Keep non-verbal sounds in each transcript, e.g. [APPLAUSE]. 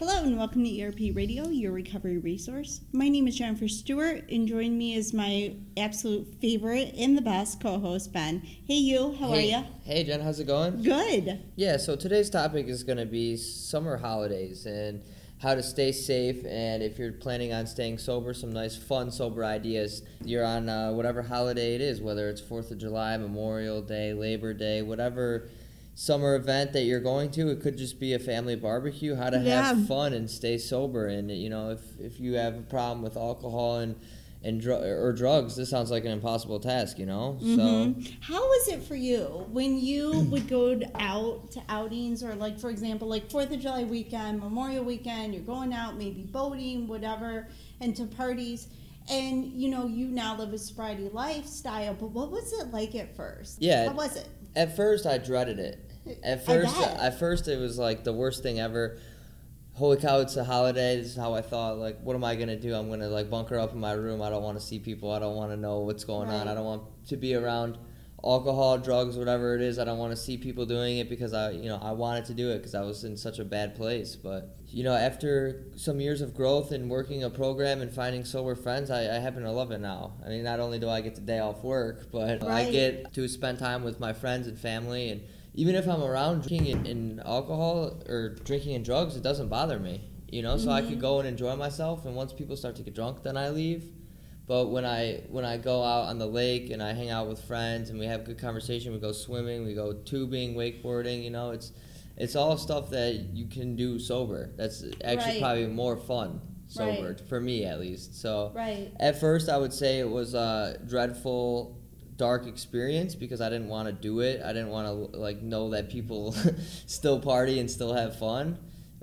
Hello and welcome to ERP Radio, your recovery resource. My name is Jennifer Stewart, and join me is my absolute favorite and the best co-host Ben. Hey, you, how hey, are you? Hey, Jen, how's it going? Good. Yeah, so today's topic is going to be summer holidays and how to stay safe. And if you're planning on staying sober, some nice, fun, sober ideas. You're on uh, whatever holiday it is, whether it's Fourth of July, Memorial Day, Labor Day, whatever summer event that you're going to. It could just be a family barbecue. How to Yeah. have fun and stay sober. And you know, if if you have a problem with alcohol and and dr- or drugs, this sounds like an impossible task. You know, so. Mhm. How was it for you when you would go out to outings or like for example like Fourth of July weekend, Memorial weekend, you're going out maybe boating, whatever, and to parties, and you know you now live a sobriety lifestyle. But what was it like at first? Yeah. How was it? At first, I dreaded it. At first, at first, it was like the worst thing ever. Holy cow! It's a holiday. This is how I thought. Like, what am I gonna do? I'm gonna like bunker up in my room. I don't want to see people. I don't want to know what's going on. I don't want to be around alcohol, drugs, whatever it is. I don't want to see people doing it because I, you know, I wanted to do it because I was in such a bad place. But you know, after some years of growth and working a program and finding sober friends, I, I happen to love it now. I mean, not only do I get the day off work, but I get to spend time with my friends and family and even if I'm around drinking and, and alcohol or drinking and drugs, it doesn't bother me. You know, so I mm-hmm. could go and enjoy myself. And once people start to get drunk, then I leave. But when I when I go out on the lake and I hang out with friends and we have good conversation, we go swimming, we go tubing, wakeboarding. You know, it's it's all stuff that you can do sober. That's actually Right. probably more fun sober Right. for me at least. So Right. at first, I would say it was a dreadful, dark experience because I didn't want to do it. I didn't want to like know that people [LAUGHS] still party and still have fun.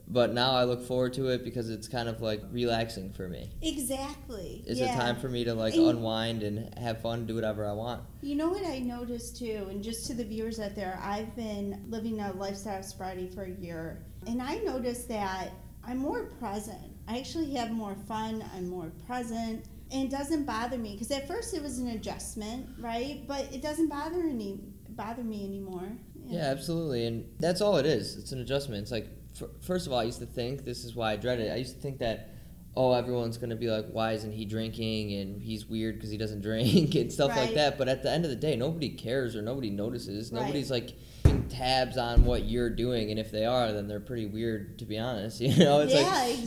But now I look forward to it because it's kind of like relaxing for me. Exactly. It's yeah. a time for me to like And- unwind and have fun, do whatever I want. You know what I noticed too, and just to the viewers out there, I've been living a lifestyle of sobriety for a year, and I noticed that I'm more present. I actually have more fun. I'm more present, and it doesn't bother me because at first it was an adjustment, right? But it doesn't bother any bother me anymore. Yeah, absolutely, and that's all it is. It's an adjustment. It's like, f- first of all, I used to think this is why I dread it. I used to think that, oh, everyone's gonna be like, why isn't he drinking? And he's weird because he doesn't [LAUGHS] drink and stuff Right. like that. But at the end of the day, nobody cares or nobody notices. Right. Nobody's like tabs on what you're doing, and if they are, then they're pretty weird, to be honest. [LAUGHS] You know, it's Yeah,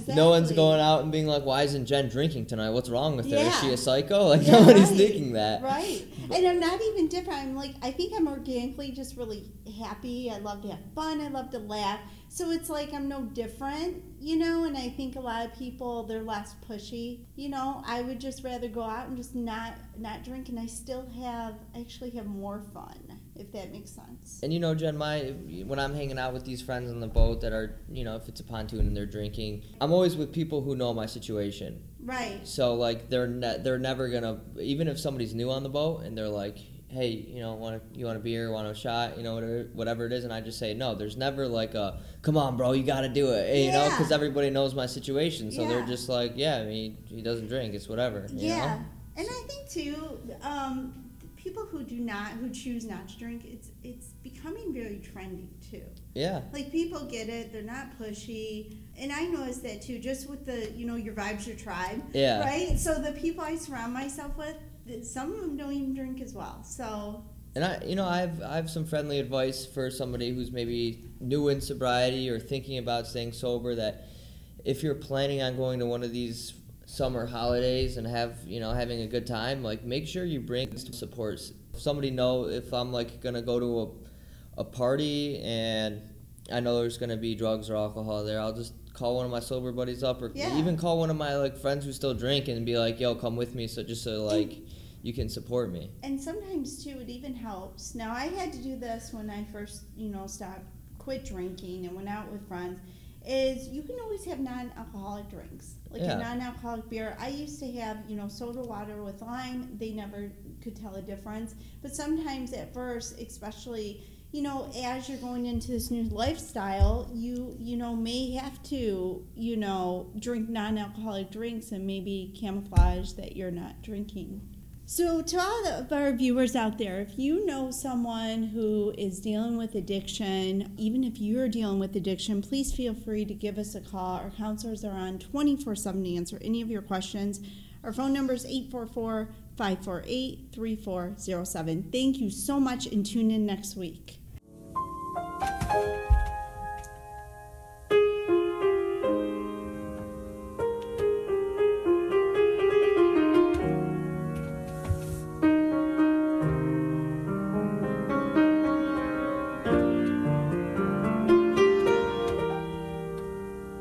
like no one's going out and being like, why isn't Jen drinking tonight? What's wrong with her? Is she a psycho? [LAUGHS] Like Yeah, nobody's right. thinking that. Right. And I'm not even different. I'm like, I think I'm organically just really happy. I love to have fun. I love to laugh. So it's like I'm no different, you know? And I think a lot of people, they're less pushy. You know, I would just rather go out and just not not drink and I still have, I actually have more fun, if that makes sense. And you know, Jen, my when I'm hanging out with these friends on the boat that are, you know, if it's a pontoon and they're drinking, I'm always with people who know my situation. Right. So like they're ne- they're never gonna even if somebody's new on the boat and they're like, hey, you know, want you want a beer, want a shot, you know, whatever whatever it is, and I just say no. There's never like a come on, bro, you got to do it, you know, because everybody knows my situation, so they're just like, yeah, I mean, he doesn't drink, it's whatever. Yeah. Know? And I think too, um, people who do not, who choose not to drink, it's it's becoming very trendy too. Yeah. Like people get it, they're not pushy. And I noticed that too, just with the, you know, your vibe's your tribe. Yeah. Right? So the people I surround myself with, some of them don't even drink as well. So, And I, you know, I have I have some friendly advice for somebody who's maybe new in sobriety or thinking about staying sober. That if you're planning on going to one of these summer holidays and have you know having a good time, like make sure you bring support somebody know if I'm like gonna go to a a party and I know there's gonna be drugs or alcohol there, I'll just call one of my sober buddies up or Yeah. even call one of my like friends who still drink and be like, "Yo, come with me," so just so like you can support me. and sometimes too, it even helps. Now, I had to do this when I first, you know, stopped, quit drinking and went out with friends. Is you can always have non-alcoholic drinks, like Yeah. a non-alcoholic beer. I used to have, you know, soda water with lime. They never could tell a difference. But sometimes at first, especially, you know, as you're going into this new lifestyle, you you know may have to, you know, drink non-alcoholic drinks and maybe camouflage that you're not drinking. So, to all of our viewers out there, if you know someone who is dealing with addiction, even if you're dealing with addiction, please feel free to give us a call. Our counselors are on 24 7 to answer any of your questions. Our phone number is 844 548 3407. Thank you so much and tune in next week.